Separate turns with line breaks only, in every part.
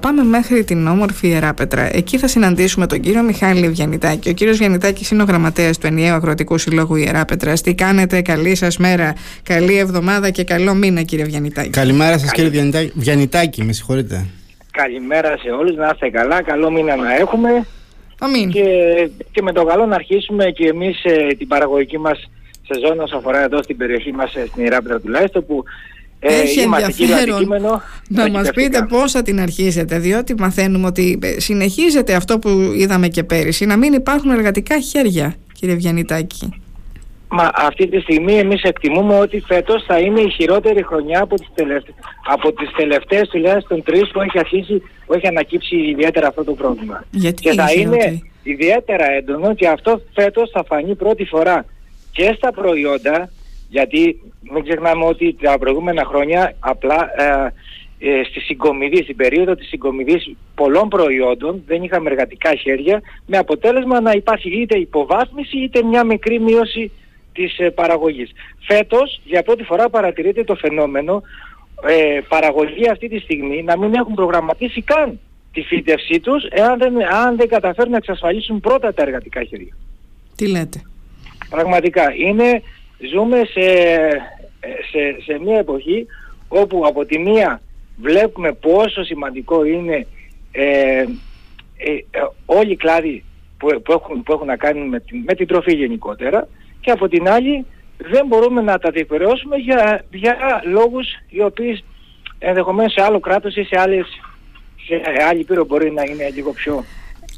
Πάμε μέχρι την όμορφη Ιεράπετρα. Εκεί θα συναντήσουμε τον κύριο Μιχάλη Βιανιτάκη. Ο κύριος Βιανιτάκης είναι ο γραμματέας του Ενιαίου Αγροτικού Συλλόγου Ιεράπετρα. Τι κάνετε, καλή σας μέρα, καλή εβδομάδα και καλό μήνα, κύριε Βιανιτάκη.
Καλημέρα σας, κύριε Βιανιτάκη. Βιανιτάκη, με συγχωρείτε.
Καλημέρα σε όλους, να είστε καλά, καλό μήνα να έχουμε.
Αμήν.
Και, και με το καλό να αρχίσουμε και εμείς ε, την παραγωγική μας σεζόν όσο αφορά εδώ στην περιοχή μας, ε, στην Ιεράπετρα τουλάχιστον, που
ε, Έχει ενδιαφέρον να μας πείτε πώς θα την αρχίσετε διότι μαθαίνουμε ότι ε, συνεχίζεται αυτό που είδαμε και πέρυσι να μην υπάρχουν εργατικά χέρια κύριε Βιαννητάκη.
Μα αυτή τη στιγμή εμείς εκτιμούμε ότι φέτος θα είναι η χειρότερη χρονιά από τις, τελευταίες, από τις τελευταίες τουλάχιστον τρεις που έχει αρχίσει, που έχει ανακύψει ιδιαίτερα αυτό το πρόβλημα.
Γιατί
και θα είναι ιδιαίτερα έντονο και αυτό φέτος θα φανεί πρώτη φορά και στα προϊόντα γιατί μην ξεχνάμε ότι τα προηγούμενα χρόνια απλά ε, ε, στη συγκομιδή, στην περίοδο της συγκομιδής πολλών προϊόντων δεν είχαμε εργατικά χέρια με αποτέλεσμα να υπάρχει είτε υποβάθμιση είτε μια μικρή μείωση της ε, παραγωγής. Φέτος για πρώτη φορά παρατηρείται το φαινόμενο ε, παραγωγή αυτή τη στιγμή να μην έχουν προγραμματίσει καν τη φύτευσή τους εάν δεν, αν δεν καταφέρουν να εξασφαλίσουν πρώτα τα εργατικά χέρια.
Τι λέτε;
Πραγματικά είναι ζούμε σε, σε, σε μια εποχή όπου από τη μία βλέπουμε πόσο σημαντικό είναι ε, ε, όλοι οι κλάδοι που, που, έχουν, που έχουν να κάνουν με την, με την τροφή γενικότερα και από την άλλη δεν μπορούμε να τα διεκπαιρεώσουμε για, για λόγους οι οποίοι ενδεχομένως σε άλλο κράτος ή σε, άλλες, σε άλλη πύρο μπορεί να είναι λίγο πιο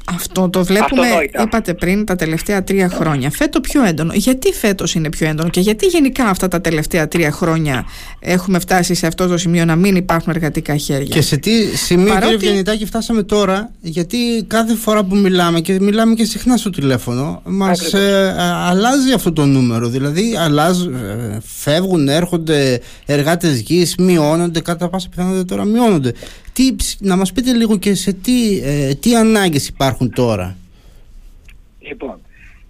αυτό το βλέπουμε, είπατε πριν, τα τελευταία τρία χρόνια. Φέτο πιο έντονο. Γιατί φέτος είναι πιο έντονο και γιατί γενικά αυτά τα τελευταία τρία χρόνια έχουμε φτάσει σε αυτό το σημείο να μην υπάρχουν εργατικά χέρια;
Και σε τι σημείο, Παρότι... κύριε Βιανιτάκη, φτάσαμε τώρα, γιατί κάθε φορά που μιλάμε και μιλάμε και συχνά στο τηλέφωνο, μας ε, αλλάζει αυτό το νούμερο. Δηλαδή, αλλάζει, ε, φεύγουν, έρχονται εργάτες γης, μειώνονται, κατά πάσα πιθανότητα τώρα μειώνονται. Τι, να μας πείτε λίγο και σε τι, ε, τι ανάγκες υπάρχουν τώρα.
Λοιπόν,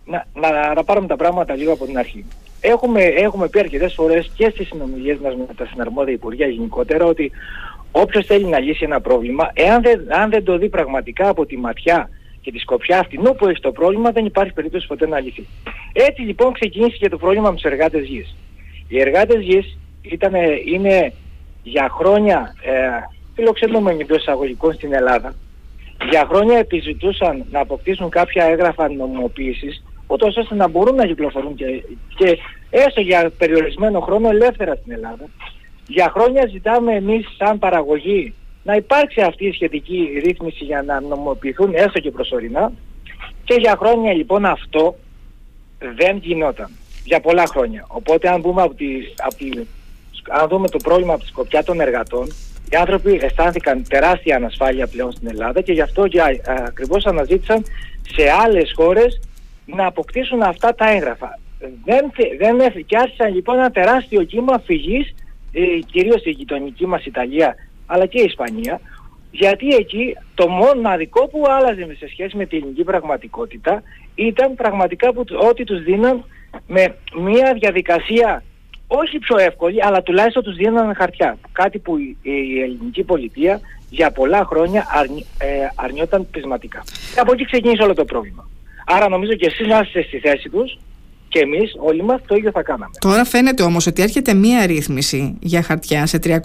να, να, να πάρουμε τα πράγματα λίγο από την αρχή. Έχουμε, έχουμε πει αρκετές φορές και στις συνομιλίες μας με τα συναρμόδια υπουργεία γενικότερα ότι όποιος θέλει να λύσει ένα πρόβλημα, εάν δεν, αν δεν το δει πραγματικά από τη ματιά και τη σκοπιά αυτήν που έχει το πρόβλημα, δεν υπάρχει περίπτωση ποτέ να λυθεί. Έτσι λοιπόν ξεκίνησε και το πρόβλημα με τους εργάτες γης. Οι εργάτες γης είναι για χρόνια ε, φιλοξενούμενοι εντός εισαγωγικών στην Ελλάδα, για χρόνια επιζητούσαν να αποκτήσουν κάποια έγγραφα νομιμοποίησης, ούτως ώστε να μπορούν να κυκλοφορούν και, και έστω για περιορισμένο χρόνο ελεύθερα στην Ελλάδα. Για χρόνια ζητάμε εμείς σαν παραγωγή να υπάρξει αυτή η σχετική ρύθμιση για να νομοποιηθούν έστω και προσωρινά και για χρόνια λοιπόν αυτό δεν γινόταν. Για πολλά χρόνια. Ακριβώ αν, μπούμε από τη, από τη, αν δούμε το πρόβλημα από τη σκοπιά των εργατών, οι άνθρωποι αισθάνθηκαν τεράστια ανασφάλεια πλέον στην Ελλάδα και γι' αυτό και ακριβώς αναζήτησαν σε άλλες χώρες να αποκτήσουν αυτά τα έγγραφα. Δεν, δεν, και άρχισαν λοιπόν ένα τεράστιο κύμα φυγής, ε, κυρίως στη γειτονική μας Ιταλία αλλά και η Ισπανία, γιατί εκεί το μοναδικό που άλλαζε σε σχέση με την ελληνική πραγματικότητα ήταν πραγματικά που, ότι τους δίναν με μια διαδικασία όχι πιο εύκολη, αλλά τουλάχιστον τους δίνανε χαρτιά. Κάτι που η ελληνική πολιτεία για πολλά χρόνια αρνι, ε, αρνιόταν πεισματικά. Και από εκεί ξεκίνησε όλο το πρόβλημα. Άρα νομίζω και εσείς να είστε στη θέση τους και εμείς όλοι μας το ίδιο θα κάναμε.
Τώρα φαίνεται όμως ότι έρχεται μία ρύθμιση για χαρτιά σε 300.000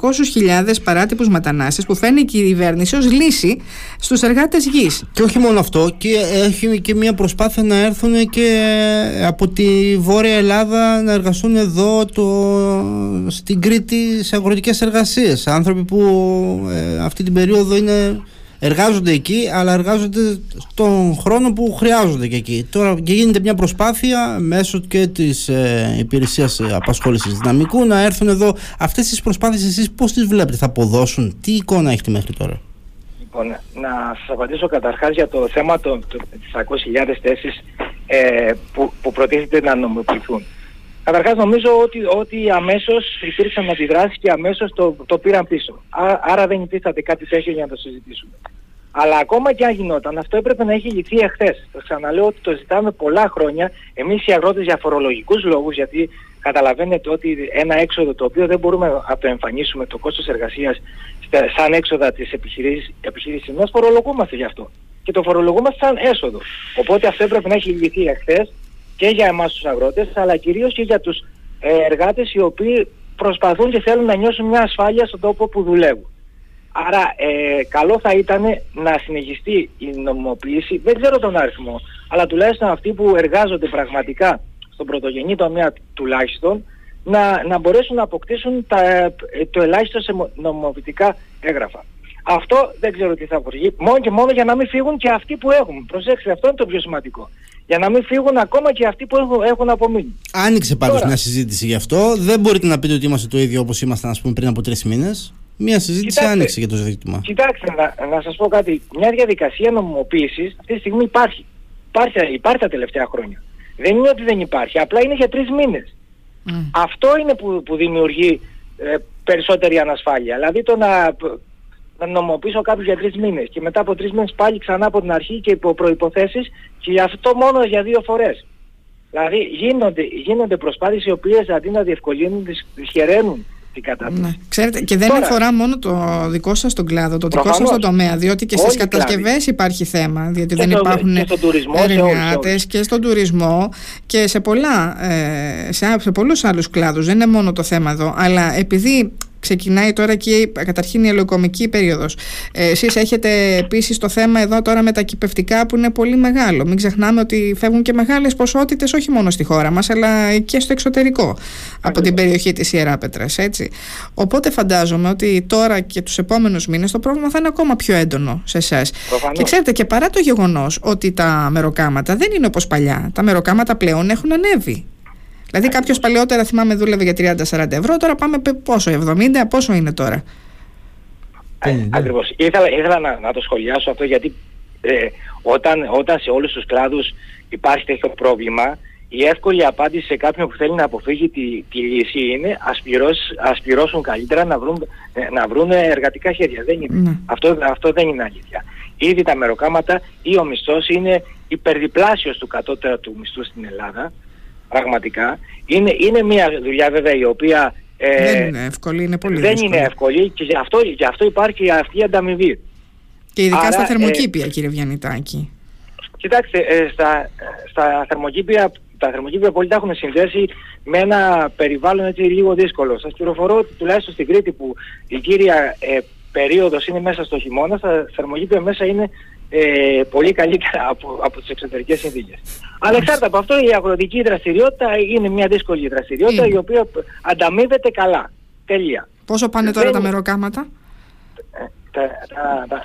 παράτυπους μετανάστες που φαίνει η κυβέρνηση ως λύση στους εργάτες γης.
Και όχι μόνο αυτό, και έχει και μία προσπάθεια να έρθουν και από τη Βόρεια Ελλάδα να εργαστούν εδώ το, στην Κρήτη σε αγροτικές εργασίες. Άνθρωποι που ε, αυτή την περίοδο είναι εργάζονται εκεί, αλλά εργάζονται τον χρόνο που χρειάζονται και εκεί. Τώρα και γίνεται μια προσπάθεια μέσω και της ε, υπηρεσίας απασχόλησης δυναμικού να έρθουν εδώ. Αυτές τις προσπάθειες εσείς πώς τις βλέπετε, θα αποδώσουν, τι εικόνα έχετε μέχρι τώρα;
Λοιπόν, να σας απαντήσω καταρχάς για το θέμα των το, 600.000 θέσεις ε, που, που προτίθεται να νομιμοποιηθούν. Καταρχάς, νομίζω ότι, ότι αμέσως υπήρξαν αντιδράσεις και αμέσως το, το πήραν πίσω. άρα δεν υπήρχε κάτι τέτοιο για να το συζητήσουμε. Αλλά ακόμα και αν γινόταν, αυτό έπρεπε να έχει λυθεί εχθές. Το ξαναλέω ότι το ζητάμε πολλά χρόνια. Εμείς οι αγρότες για φορολογικούς λόγους, γιατί καταλαβαίνετε ότι ένα έξοδο το οποίο δεν μπορούμε να το εμφανίσουμε το κόστος εργασίας σαν έξοδα της επιχειρήσης, επιχειρήσης μας φορολογούμαστε γι' αυτό. Και το φορολογούμαστε σαν έσοδο. Οπότε αυτό έπρεπε να έχει λυθεί εχθές και για εμάς τους αγρότες αλλά κυρίως και για τους ε, εργάτες οι οποίοι προσπαθούν και θέλουν να νιώσουν μια ασφάλεια στον τόπο που δουλεύουν. Άρα ε, καλό θα ήταν να συνεχιστεί η νομιμοποίηση, δεν ξέρω τον αριθμό, αλλά τουλάχιστον αυτοί που εργάζονται πραγματικά στον πρωτογενή τομέα τουλάχιστον, να, να μπορέσουν να αποκτήσουν τα, ε, το ελάχιστο σε νομιμοποιητικά έγγραφα. Αυτό δεν ξέρω τι θα αποφυγεί. Μόνο και μόνο για να μην φύγουν και αυτοί που έχουν. Προσέξτε, αυτό είναι το πιο σημαντικό. Για να μην φύγουν ακόμα και αυτοί που έχουν, έχουν απομείνει.
Άνοιξε πάντως μια συζήτηση γι' αυτό. Δεν μπορείτε να πείτε ότι είμαστε το ίδιο όπως ήμασταν ας πούμε, πριν από τρεις μήνες. Μια συζήτηση κοιτάξτε, άνοιξε για το ζήτημα.
Κοιτάξτε, να, να σας πω κάτι. Μια διαδικασία νομιμοποίησης αυτή τη στιγμή υπάρχει. Υπάρχει, υπάρχει τα τελευταία χρόνια. Δεν είναι ότι δεν υπάρχει, απλά είναι για τρεις μήνες. Αυτό είναι που, που δημιουργεί ε, περισσότερη ανασφάλεια. Δηλαδή το να, να νομοποιήσω κάποιους για τρεις μήνες και μετά από τρεις μήνες πάλι ξανά από την αρχή και υπό προποθέσει και αυτό μόνο για δύο φορές. Δηλαδή γίνονται, γίνονται προσπάθειες οι οποίες αντί να διευκολύνουν, δυσχεραίνουν την κατάσταση. Ναι.
Ξέρετε, και δεν Τώρα, αφορά μόνο το δικό σας τον κλάδο, το δικό σας τον τομέα, διότι και στις κατασκευές υπάρχει θέμα, διότι δεν στο, υπάρχουν εργάτες και στον τουρισμό και σε, πολλά, ε, σε, σε πολλούς άλλους κλάδους. Δεν είναι μόνο το θέμα εδώ, αλλά επειδή ξεκινάει τώρα και καταρχήν η ελοκομική περίοδος. Ε, εσείς έχετε επίσης το θέμα εδώ τώρα με τα κυπευτικά που είναι πολύ μεγάλο. Μην ξεχνάμε ότι φεύγουν και μεγάλες ποσότητες όχι μόνο στη χώρα μας αλλά και στο εξωτερικό από την περιοχή της Ιεράπετρας. Έτσι. Οπότε φαντάζομαι ότι τώρα και τους επόμενους μήνες το πρόβλημα θα είναι ακόμα πιο έντονο σε εσάς. Και ξέρετε και παρά το γεγονός ότι τα μεροκάματα δεν είναι όπως παλιά. Τα μεροκάματα πλέον έχουν ανέβει. Δηλαδή κάποιος παλαιότερα θυμάμαι δούλευε για 30-40 ευρώ, τώρα πάμε πόσο, 70, πόσο είναι τώρα;
Ε, ακριβώς. Ήθελα, ήθελα να, να το σχολιάσω αυτό γιατί ε, όταν, όταν σε όλους τους κλάδους υπάρχει τέτοιο πρόβλημα η εύκολη απάντηση σε κάποιον που θέλει να αποφύγει τη, τη λύση είναι ας, πληρώσουν καλύτερα να βρουν, ε, να βρουν εργατικά χέρια. Δεν είναι. Ναι. Αυτό, αυτό δεν είναι αλήθεια. Ήδη τα μεροκάματα ή ο μισθός είναι υπερδιπλάσιος του κατώτερα του μισθού στην Ελλάδα πραγματικά. Είναι, είναι μια δουλειά βέβαια η οποία
ε, δεν είναι εύκολη, είναι πολύ
Δεν είναι εύκολη και γι' αυτό, γι αυτό υπάρχει αυτή η ανταμοιβή.
Και ειδικά Άρα, στα ε, θερμοκήπια ε, κύριε Βιαννητάκη.
Κοιτάξτε, ε, στα, στα θερμοκήπια τα θερμοκήπια πολύ τα έχουν συνδέσει με ένα περιβάλλον έτσι λίγο δύσκολο. Σας πληροφορώ ότι τουλάχιστον στην Κρήτη που η κύρια ε, περίοδος είναι μέσα στο χειμώνα, τα θερμοκήπια μέσα είναι ε, πολύ καλύτερα από, από τις εξωτερικές συνθήκες. Ανεξάρτητα από αυτό η αγροτική δραστηριότητα είναι μια δύσκολη δραστηριότητα η οποία ανταμείβεται καλά. Τελεία.
Πόσο πάνε τώρα τα μεροκάματα;
Ε, τα, τα, τα,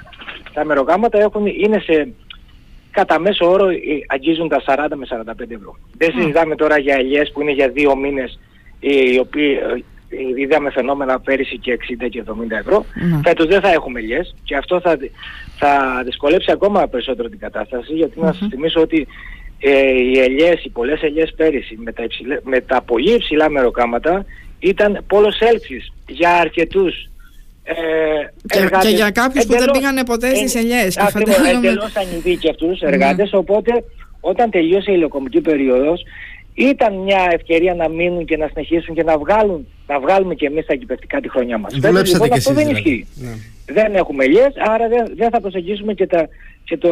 τα μεροκάματα έχουν, είναι σε κατά μέσο όρο ε, αγγίζουν τα 40 με 45 ευρώ. Δεν συζητάμε τώρα για ελιές που είναι για δύο μήνες οι οποίοι είδαμε φαινόμενα πέρυσι και 60 και 70 ευρώ. Mm. Φέτος δεν θα έχουμε ελιές και αυτό θα, θα δυσκολέψει ακόμα περισσότερο την κατάσταση γιατί mm-hmm. να σας θυμίσω ότι ε, οι ελιές, οι πολλές ελιές πέρυσι με τα, υψηλέ, με τα πολύ υψηλά μεροκάματα ήταν πόλος έλξης για αρκετούς
ε, και, εργάτες, και για κάποιους εντελώς, που δεν πήγαν ποτέ στις ελιές.
Ε, ακριβώς, εντελώς ανηδίκοι αυτούς τους εργάτες, ναι. οπότε όταν τελείωσε η λοκομική περίοδος ήταν μια ευκαιρία να μείνουν και να συνεχίσουν και να βγάλουν να βγάλουμε και εμείς τα εκπαιδευτικά τη χρονιά μας.
Φέτος λοιπόν αυτό
δεν δηλαδή. ισχύει. Ναι. Δεν έχουμε ελιές, άρα δεν, δεν θα προσεγγίσουμε και, τα, και το,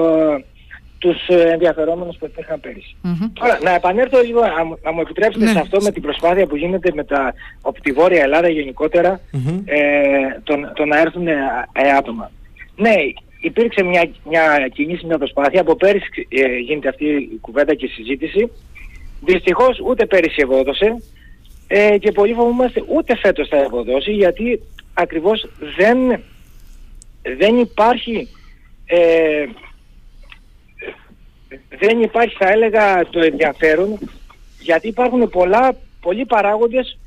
τους ενδιαφερόμενους που υπήρχαν πέρυσι. Mm-hmm. Τώρα, να επανέλθω λίγο, να, να μου επιτρέψετε ναι. σε αυτό με την προσπάθεια που γίνεται με τα, από τη Βόρεια Ελλάδα γενικότερα mm-hmm. ε, το, το, να έρθουν ε, ε, άτομα. Ναι, υπήρξε μια, μια κινήση, μια προσπάθεια. Από πέρυσι ε, γίνεται αυτή η κουβέντα και η συζήτηση. Δυστυχώς ούτε πέρυσι ευόδωσε ε, και πολύ φοβούμαστε ούτε φέτος θα ευωδώσει γιατί ακριβώς δεν, δεν υπάρχει ε, δεν υπάρχει θα έλεγα το ενδιαφέρον γιατί υπάρχουν πολλά, πολλοί παράγοντες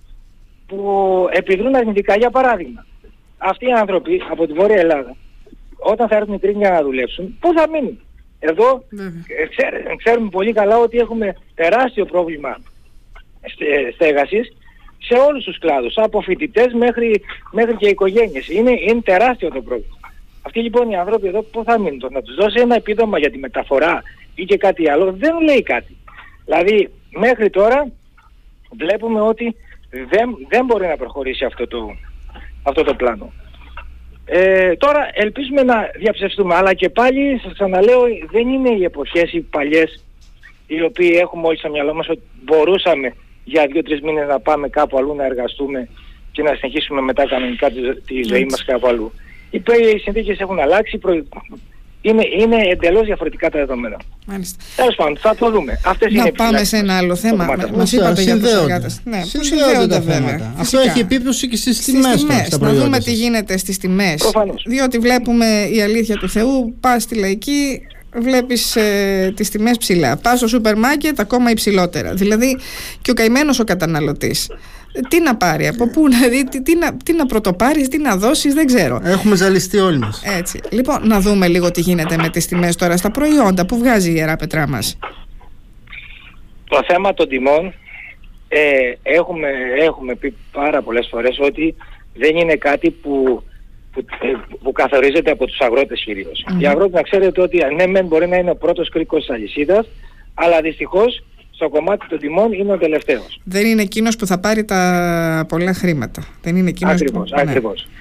που επιδρούν αρνητικά για παράδειγμα. Αυτοί οι άνθρωποι από τη Βόρεια Ελλάδα όταν θα έρθουν οι για να δουλέψουν, πού θα μείνουν; Εδώ ε, ξέρουμε πολύ καλά ότι έχουμε τεράστιο πρόβλημα στέγασης σε όλους τους κλάδους, από φοιτητές μέχρι, μέχρι και οικογένειες. Είναι, είναι τεράστιο το πρόβλημα. Αυτοί λοιπόν οι άνθρωποι εδώ πού θα μείνουν, να τους δώσει ένα επίδομα για τη μεταφορά ή και κάτι άλλο, δεν λέει κάτι. Δηλαδή μέχρι τώρα βλέπουμε ότι δεν, δεν μπορεί να προχωρήσει αυτό το, αυτό το πλάνο. Ε, τώρα ελπίζουμε να διαψευστούμε, αλλά και πάλι σας ξαναλέω δεν είναι οι εποχές οι παλιές οι οποίοι έχουμε όλοι στο μυαλό μας ότι μπορούσαμε για δύο-τρεις μήνες να πάμε κάπου αλλού να εργαστούμε και να συνεχίσουμε μετά κανονικά τη, τη ζωή μας κάπου αλλού. Οι, οι συνθήκες έχουν αλλάξει, είναι, είναι εντελώς διαφορετικά τα δεδομένα. Τέλος πάντων, θα το δούμε. Αυτές
να
είναι
πάμε σε ένα άλλο θέμα. Μα είπατε για τους εργάτες. Ναι,
που συνδέονται τα θέματα. Αυτό έχει επίπτωση και στις τιμές.
Να δούμε τι γίνεται στις τιμές. Διότι βλέπουμε η αλήθεια του Θεού, πας στη λαϊκή, βλέπεις ε, τις τιμές ψηλά. Πας στο σούπερ μάρκετ ακόμα υψηλότερα. Δηλαδή και ο καημένος ο καταναλωτής τι να πάρει, από πού να δει, τι, τι, να, τι να πρωτοπάρεις, τι να δώσεις, δεν ξέρω.
Έχουμε ζαλιστεί όλοι μας.
Έτσι. Λοιπόν, να δούμε λίγο τι γίνεται με τις τιμές τώρα στα προϊόντα που βγάζει η Ιερά Πετρά μας.
Το θέμα των τιμών ε, έχουμε, έχουμε πει πάρα πολλές φορές ότι δεν είναι κάτι που, που, που καθορίζεται από τους αγρότες κυρίως. Οι αγρότες να ξέρετε ότι ναι μεν μπορεί να είναι ο πρώτος κρίκος της αλυσίδας, αλλά δυστυχώς στο κομμάτι των τιμών είναι ο τελευταίος.
Δεν είναι εκείνος που θα πάρει τα πολλά χρήματα. Δεν είναι εκείνος
ακριβώς, που... Ακριβώς. Ναι.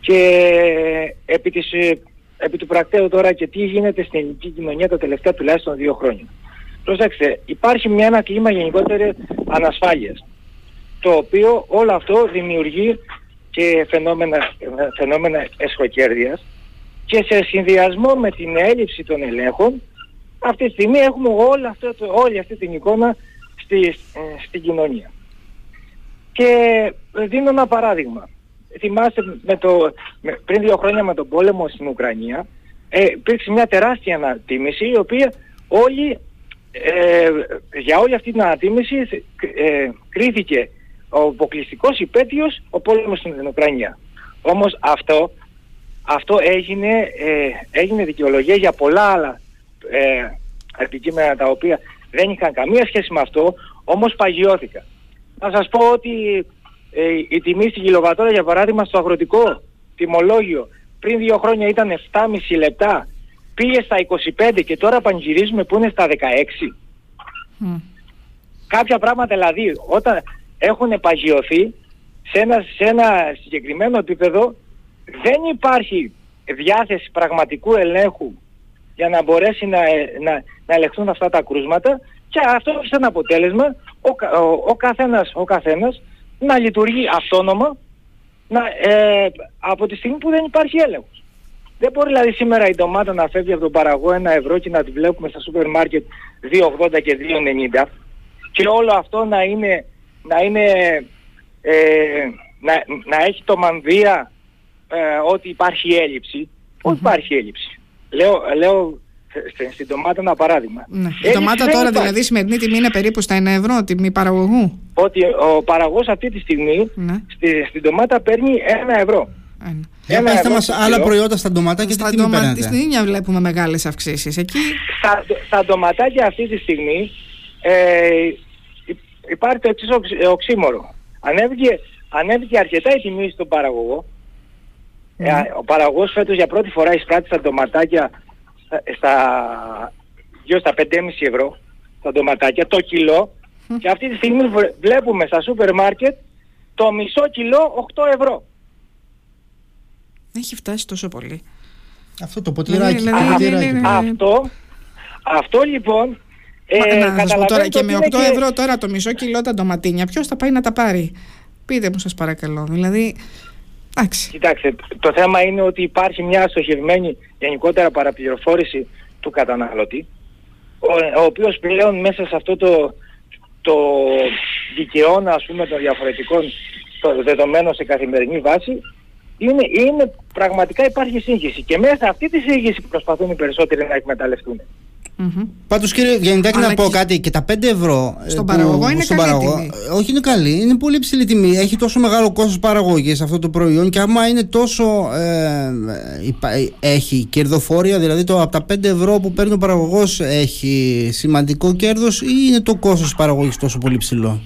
Και επί, της, επί του πρακτέου τώρα και τι γίνεται στην ελληνική κοινωνία τα τελευταία τουλάχιστον δύο χρόνια. Προσέξτε, υπάρχει μια ένα κλίμα γενικότερη ανασφάλειας, το οποίο όλο αυτό δημιουργεί και φαινόμενα, φαινόμενα εσχοκέρδειας και σε συνδυασμό με την έλλειψη των ελέγχων αυτή τη στιγμή έχουμε όλη, αυτό, όλη αυτή την εικόνα στη, ε, στην κοινωνία. Και δίνω ένα παράδειγμα. Θυμάστε με το, με, πριν δύο χρόνια με τον πόλεμο στην Ουκρανία ε, υπήρξε μια τεράστια ανατίμηση η οποία όλοι, ε, για όλη αυτή την ανατίμηση ε, κρίθηκε ο αποκλειστικός υπέτειος ο πόλεμος στην Ουκρανία. Όμως αυτό, αυτό έγινε, ε, έγινε δικαιολογία για πολλά άλλα ε, αντικείμενα τα οποία δεν είχαν καμία σχέση με αυτό, όμως παγιώθηκαν. Να σας πω ότι ε, η τιμή στην κιλοβατόρα για παράδειγμα στο αγροτικό τιμολόγιο πριν δύο χρόνια ήταν 7,5 λεπτά, πήγε στα 25 και τώρα πανηγυρίζουμε που είναι στα 16. Κάποια πράγματα δηλαδή όταν έχουν παγιωθεί σε ένα, σε ένα συγκεκριμένο επίπεδο δεν υπάρχει διάθεση πραγματικού ελέγχου για να μπορέσει να, ε, να, να ελεγχθούν αυτά τα κρούσματα και αυτό έχει σαν αποτέλεσμα ο, ο, ο, καθένας, ο καθένας να λειτουργεί αυτόνομα να, ε, από τη στιγμή που δεν υπάρχει έλεγχος. Δεν μπορεί δηλαδή σήμερα η ντομάτα να φεύγει από τον παραγό ένα ευρώ και να τη βλέπουμε στα σούπερ μάρκετ 2,80 και 2,90 και όλο αυτό να είναι, να, είναι, ε, να, να έχει το μανδύα ε, ότι υπάρχει έλλειψη. Όχι υπάρχει έλλειψη. Λέω, λέω στην ντομάτα ένα παράδειγμα.
Ναι. Η ντομάτα τώρα δηλαδή η σημερινή τιμή είναι περίπου στα 1 ευρώ, τιμή παραγωγού.
Ότι ο παραγωγός αυτή τη στιγμή ναι. στη, στην ντομάτα παίρνει 1 ευρώ.
Για πέστε μας άλλα προϊόντα στα ντοματάκια
στα ντομα... Στην ίδια βλέπουμε μεγάλες αυξήσεις. Εκεί...
Στα, στα ντοματάκια αυτή τη στιγμή ε, υπάρχει το εξής οξύμορο. Ανέβηκε, ανέβηκε αρκετά η τιμή στον παραγωγό ε, ο παραγωγός φέτος για πρώτη φορά εισπράττει στα ντοματάκια στα, γύρω στα 5,5 ευρώ τα ντοματάκια το κιλό και αυτή τη στιγμή βλέπουμε στα σούπερ μάρκετ το μισό κιλό 8 ευρώ.
Έχει φτάσει τόσο πολύ.
Αυτό το ποτηράκι. Ναι, ναι,
ναι, ναι, αυτό, αυτό λοιπόν
ε, να σας πω τώρα και με 8 ευρώ τώρα το μισό κιλό τα ντοματίνια ποιος θα πάει να τα πάρει; Πείτε μου σας παρακαλώ. Δηλαδή
Άξι. Κοιτάξτε, το θέμα είναι ότι υπάρχει μια στοχευμένη γενικότερα παραπληροφόρηση του καταναλωτή, ο, ο οποίος πλέον μέσα σε αυτό το, το δικαιώνα ας πούμε των διαφορετικών δεδομένων σε καθημερινή βάση, είναι, είναι πραγματικά υπάρχει σύγχυση και μέσα αυτή τη σύγχυση προσπαθούν οι περισσότεροι να εκμεταλλευτούν.
Mm-hmm. Πάντως, κύριε Γιαννητάκη, να πω κάτι. Και τα 5 ευρώ.
Ε, στον παραγωγό είναι στον καλή παραγωγό, τιμή.
Όχι, είναι καλή. Είναι πολύ ψηλή τιμή. Έχει τόσο μεγάλο κόστος παραγωγής αυτό το προϊόν. Και άμα είναι τόσο. Ε, έχει κερδοφόρια, δηλαδή το, από τα 5 ευρώ που παίρνει ο παραγωγός έχει σημαντικό κέρδος, ή είναι το κόστος της παραγωγής τόσο πολύ ψηλό;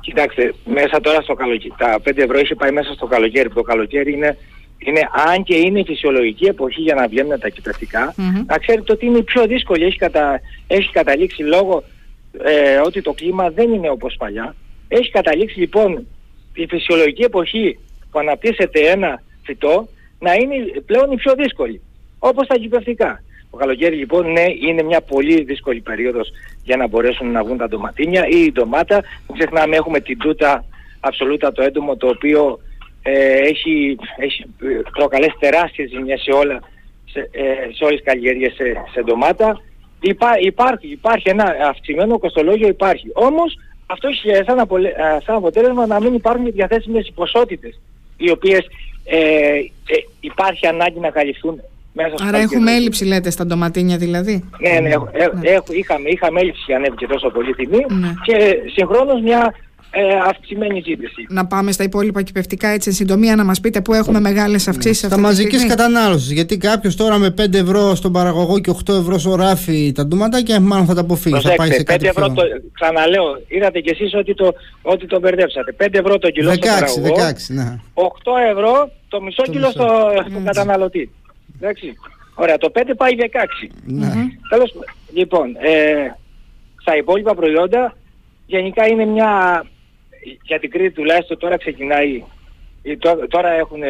Κοιτάξτε, μέσα τώρα στο καλοκαίρι. Τα 5 ευρώ έχει πάει μέσα στο καλοκαίρι. Το καλοκαίρι είναι είναι, αν και είναι η φυσιολογική εποχή για να βγαίνουν τα κοιταστικα να ξέρετε ότι είναι η πιο δύσκολη. Έχει, κατα, έχει καταλήξει λόγω ε, ότι το κλίμα δεν είναι όπως παλιά. Έχει καταλήξει λοιπόν η φυσιολογική εποχή που αναπτύσσεται ένα φυτό να είναι πλέον η πιο δύσκολη. Όπως τα γυπευτικά. Το καλοκαίρι λοιπόν ναι είναι μια πολύ δύσκολη περίοδος για να μπορέσουν να βγουν τα ντοματίνια ή η ντομάτα. Μην ξεχνάμε έχουμε την τούτα αψολούτα το έντομο το οποίο ε, έχει, έχει προκαλέσει τεράστιες ζημιές σε, όλα, σε, ε, σε όλες τις καλλιέργειες σε, σε ντομάτα. Υπά, υπάρχει, υπάρχει ένα αυξημένο κοστολόγιο υπάρχει. Όμως αυτό έχει σαν, απολε, σαν αποτέλεσμα να μην υπάρχουν διαθέσιμες ποσότητες οι οποίες ε, ε, υπάρχει ανάγκη να καλυφθούν μέσα
Άρα έχουμε έλλειψη λέτε στα ντοματίνια δηλαδή;
Ναι, ναι, ναι. είχαμε, είχαμε έλλειψη για ανέβηκε τόσο πολύ τιμή ναι. και συγχρόνως μια ε, αυξημένη ζήτηση.
Να πάμε στα υπόλοιπα κυπευτικά έτσι εν συντομία να μας πείτε πού έχουμε μεγάλες αυξήσεις.
Ναι. Στα μαζικής κατανάλωσης. Γιατί κάποιος τώρα με 5 ευρώ στον παραγωγό και 8 ευρώ στο ράφι τα ντουματάκια, μάλλον θα τα αποφύγει.
θα πάει σε 5 ευρώ το, ξαναλέω, είδατε κι εσείς ότι το, ότι το μπερδέψατε. 5 ευρώ το κιλό 16, στο παραγωγό. 16, ναι. 8 ευρώ το μισό το κιλό στο, στο καταναλωτή. Εντάξει. Ωραία, το 5 πάει 16. Ναι. Τέλος, λοιπόν, ε, στα υπόλοιπα προϊόντα γενικά είναι μια για την Κρήτη τουλάχιστον τώρα ξεκινάει, τώρα έχουν,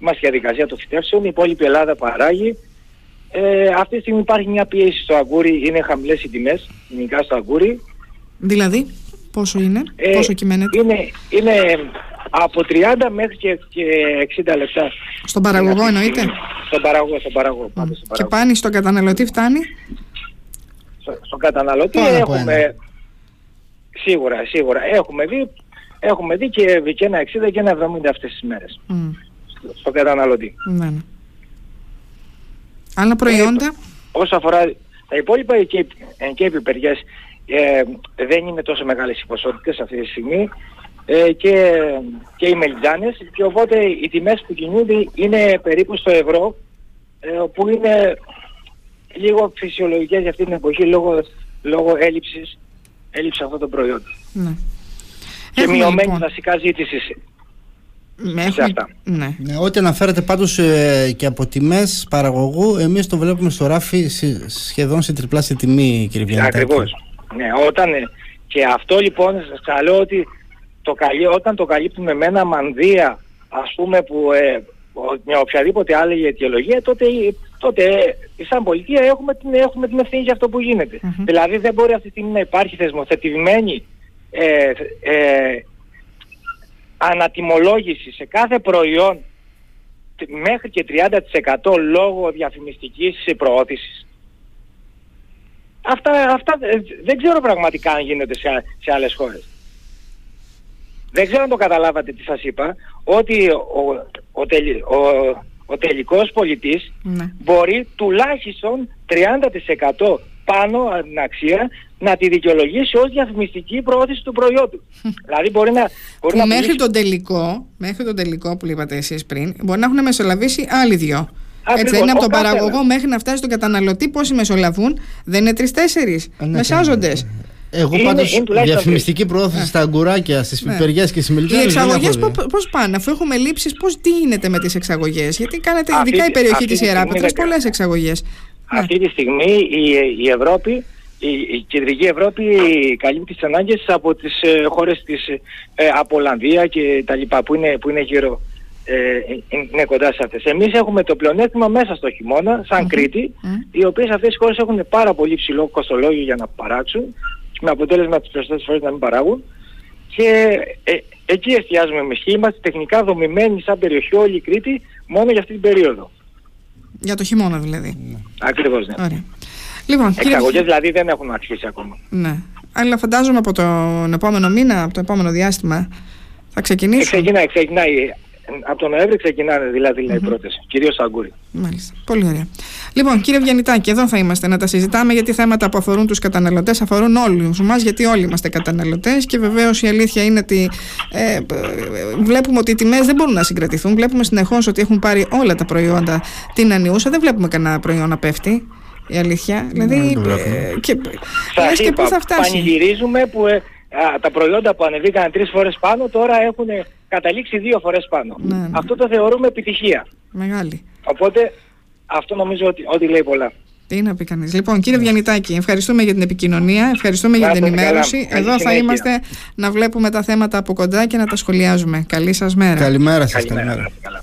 είμαστε στη διαδικασία των φυτεύσεων, η υπόλοιπη Ελλάδα παράγει. Ε, αυτή τη στιγμή υπάρχει μια πίεση στο αγκούρι, είναι χαμηλές οι τιμές, γενικά στο αγκούρι.
Δηλαδή, πόσο είναι, ε, πόσο κυμαίνεται;
Είναι, είναι από 30 μέχρι και, και 60 λεπτά.
Στον παραγωγό εννοείται;
Στον παραγωγό, στον παραγωγό. Mm.
Και πάνει στον καταναλωτή φτάνει;
Στο, στον καταναλωτή έχουμε... Σίγουρα, σίγουρα. Έχουμε δει έχουμε δει και, και ένα 60 και ένα 70 αυτές τις μέρες mm. στο, στο καταναλωτή.
Ναι. ναι. Άλλα προϊόντα; Ε,
όσο αφορά τα υπόλοιπα και, και επιπεριές ε, δεν είναι τόσο μεγάλες οι ποσότητες αυτή τη στιγμή ε, και, και οι μελιτζάνες και οπότε οι τιμές που κινούνται είναι περίπου στο ευρώ ε, που είναι λίγο φυσιολογικές για αυτή την εποχή λόγω, λόγω έλλειψης, έλλειψης αυτών των προϊόντων. Ναι και μειωμένη λοιπόν. βασικά ζήτηση σε αυτά.
Ναι. ναι. ό,τι αναφέρατε πάντως ε, και από τιμές παραγωγού εμείς το βλέπουμε στο ράφι σχεδόν σε τριπλάσια τιμή κύριε Βιαννάκη.
Ακριβώς. Ναι, όταν, ε, και αυτό λοιπόν σας καλώ ότι το καλύ, όταν το καλύπτουμε με ένα μανδύα ας πούμε που ε, με οποιαδήποτε άλλη αιτιολογία τότε, τότε ε, σαν πολιτεία έχουμε την, έχουμε την ευθύνη για αυτό που γίνεται. Δηλαδή δεν μπορεί αυτή τη στιγμή να υπάρχει θεσμοθετημένη ε, ε, ανατιμολόγηση σε κάθε προϊόν μέχρι και 30% λόγω διαφημιστικής προώθησης. Αυτά, αυτά δεν ξέρω πραγματικά αν γίνονται σε, σε άλλες χώρες. Δεν ξέρω αν το καταλάβατε τι σας είπα, ότι ο, ο, ο, ο τελικός πολιτής ναι. μπορεί τουλάχιστον 30% πάνω από την αξία να τη δικαιολογήσει ως διαφημιστική προώθηση του προϊόντου. δηλαδή μπορεί να... Μπορεί
να μέχρι, τον τελικό, μέχρι τον τελικό που είπατε εσείς πριν, μπορεί να έχουν μεσολαβήσει άλλοι δυο. Έτσι δεν είναι από τον παραγωγό μέχρι να φτάσει στον καταναλωτή πόσοι μεσολαβούν, δεν είναι τρει-τέσσερι ε, ναι, μεσάζοντες. Ναι,
ναι, Εγώ πάντως διαφημιστική προώθηση ναι. στα αγκουράκια, στις ναι. πιπεριές και στις μιλικέ.
Οι εξαγωγές πώς πάνε, αφού έχουμε λήψεις, πώς τι γίνεται με τις εξαγωγές; Γιατί κάνετε, ειδικά η περιοχή της Ιεράπετρα, πολλές εξαγωγές.
Αυτή τη στιγμή η, η Ευρώπη η, η κεντρική Ευρώπη καλύπτει τις ανάγκες από τις ε, χώρες της ε, από Ολλανδία και τα λοιπά που είναι, που είναι γύρω ε, είναι κοντά σε αυτές. Εμείς έχουμε το πλεονέκτημα μέσα στο χειμώνα, σαν Κρήτη, οι οποίες αυτές οι χώρες έχουν πάρα πολύ ψηλό κοστολόγιο για να παράξουν με αποτέλεσμα τις περισσότερες φορές να μην παράγουν και ε, εκεί εστιάζουμε εμείς και είμαστε τεχνικά δομημένοι σαν περιοχή όλη η Κρήτη μόνο για αυτή την περίοδο.
Για το χειμώνα δηλαδή.
Ακριβώς ναι.
Ωραία. Λοιπόν,
Εξαγωγές κύριε... δηλαδή δεν έχουν αρχίσει ακόμα.
Ναι. Αλλά φαντάζομαι από τον επόμενο μήνα, από το επόμενο διάστημα θα ξεκινήσει.
Ξεκινάει, ξεκινάει. Από τον Νοέμβρη ξεκινάνε δηλαδή mm-hmm. οι πρώτες, κυρίως Αγκούρι.
Μάλιστα. Πολύ ωραία. Λοιπόν, κύριε Βιανιτάκη, εδώ θα είμαστε να τα συζητάμε γιατί θέματα που αφορούν τους καταναλωτές αφορούν όλους μας, γιατί όλοι είμαστε καταναλωτές και βεβαίως η αλήθεια είναι ότι ε, βλέπουμε ότι οι τιμές δεν μπορούν να συγκρατηθούν. Βλέπουμε συνεχώς ότι έχουν πάρει όλα τα προϊόντα την ανιούσα, δεν βλέπουμε κανένα προϊόν να πέφτει η αλήθεια. Δηλαδή, ε, και,
Σας και πού θα φτάσει. Πανηγυρίζουμε που ε, τα προϊόντα που ανεβήκαν τρεις φορές πάνω τώρα έχουν καταλήξει δύο φορές πάνω. Ναι, ναι. Αυτό το θεωρούμε επιτυχία.
Μεγάλη.
Οπότε αυτό νομίζω ότι, ότι λέει πολλά.
Τι να πει κανείς. Λοιπόν, κύριε Βιανιτάκη, ευχαριστούμε για την επικοινωνία, ευχαριστούμε για
Να
την
είστε καλά.
ενημέρωση.
Καλή
Εδώ θα
συνέχεια.
είμαστε να βλέπουμε τα θέματα από κοντά και να τα σχολιάζουμε. Καλή σας μέρα.
Καλημέρα σας.
Καλημέρα.
καλημέρα.
να είστε καλά.